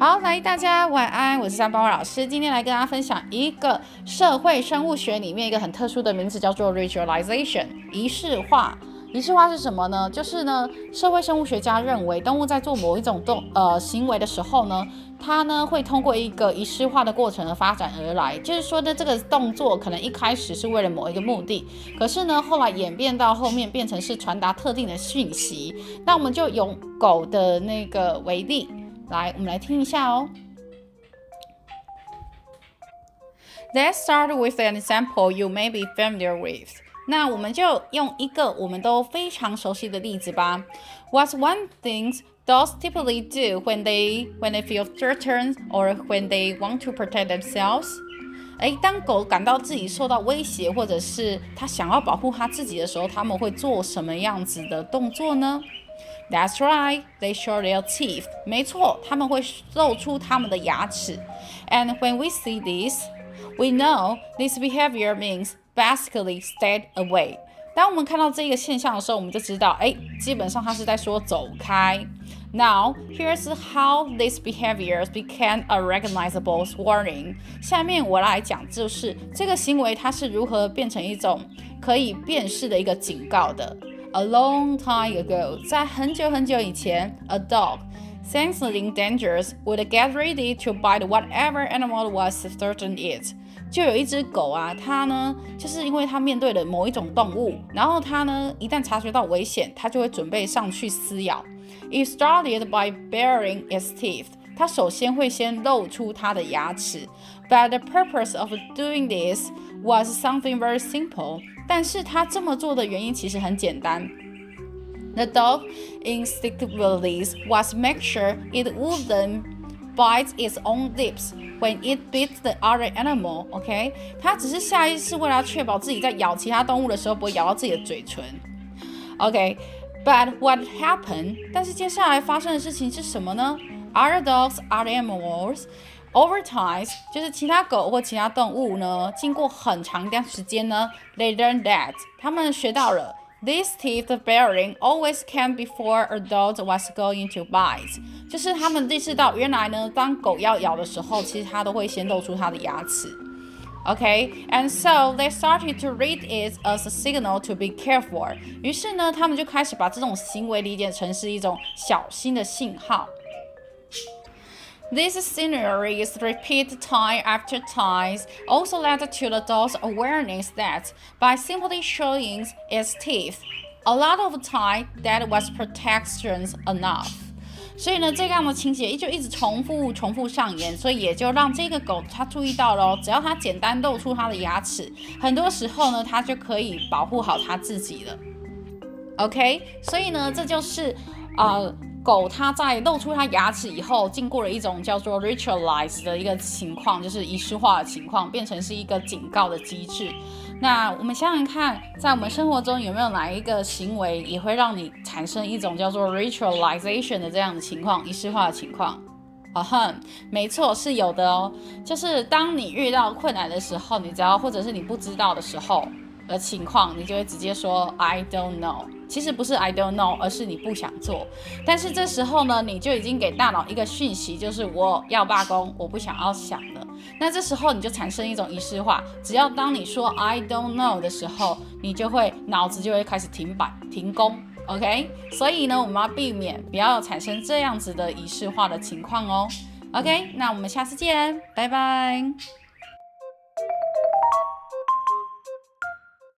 好，来大家晚安，我是三宝老师，今天来跟大家分享一个社会生物学里面一个很特殊的名字，叫做 ritualization，仪式化。仪式化是什么呢？就是呢，社会生物学家认为，动物在做某一种动呃行为的时候呢，它呢会通过一个仪式化的过程而发展而来。就是说呢，这个动作可能一开始是为了某一个目的，可是呢，后来演变到后面变成是传达特定的讯息。那我们就用狗的那个为例。来，我们来听一下哦。Let's start with an example you may be familiar with。那我们就用一个我们都非常熟悉的例子吧。What's one thing dogs typically do when they when they feel threatened or when they want to protect themselves？哎，当狗感到自己受到威胁，或者是它想要保护它自己的时候，它们会做什么样子的动作呢 ？That's right, they show their teeth. 没错，他们会露出他们的牙齿。And when we see this, we know this behavior means basically stay away. 当我们看到这个现象的时候，我们就知道，哎，基本上他是在说走开。Now, here's how these behaviors became a recognizable warning. 下面我来讲，就是这个行为它是如何变成一种可以辨识的一个警告的。 A long time ago，在很久很久以前，a dog sensing dangers would get ready to bite whatever animal was threatening it。就有一只狗啊，它呢，就是因为它面对了某一种动物，然后它呢，一旦察觉到危险，它就会准备上去撕咬。It started by baring its teeth。它首先会先露出它的牙齿。But the purpose of doing this was something very simple. 但是它这么做的原因其实很简单。The dog instinctively was make sure it wouldn't bite its own lips when it bit the other animal. OK，它只是下意识为了确保自己在咬其他动物的时候不会咬到自己的嘴唇。OK，but what happened？但是接下来发生的事情是什么呢？Other dogs, other animals over time，就是其他狗或其他动物呢，经过很长一段时间呢，they learn that，他们学到了，this teeth bearing always came before a dog was going to bite，就是他们意识到，原来呢，当狗要咬的时候，其实它都会先露出它的牙齿。OK，and so they started to read it as a signal to be careful。于是呢，他们就开始把这种行为理解成是一种小心的信号。These scenarios repeat time after time also led to the dog's awareness that by simply showing its teeth, a lot of time that was protection enough. 所以呢，这样的情节就一直重复、重复上演，所以也就让这个狗它注意到了，只要它简单露出它的牙齿，很多时候呢，它就可以保护好它自己了。OK，所以呢，这就是啊。呃 狗它在露出它牙齿以后，经过了一种叫做 ritualize 的一个情况，就是仪式化的情况，变成是一个警告的机制。那我们想想看，在我们生活中有没有哪一个行为也会让你产生一种叫做 ritualization 的这样的情况，仪式化的情况？啊哼，没错，是有的哦。就是当你遇到困难的时候，你只要或者是你不知道的时候。的情况，你就会直接说 I don't know。其实不是 I don't know，而是你不想做。但是这时候呢，你就已经给大脑一个讯息，就是我要罢工，我不想要想了。那这时候你就产生一种仪式化，只要当你说 I don't know 的时候，你就会脑子就会开始停摆停工。OK，所以呢，我们要避免不要产生这样子的仪式化的情况哦。OK，那我们下次见，拜拜。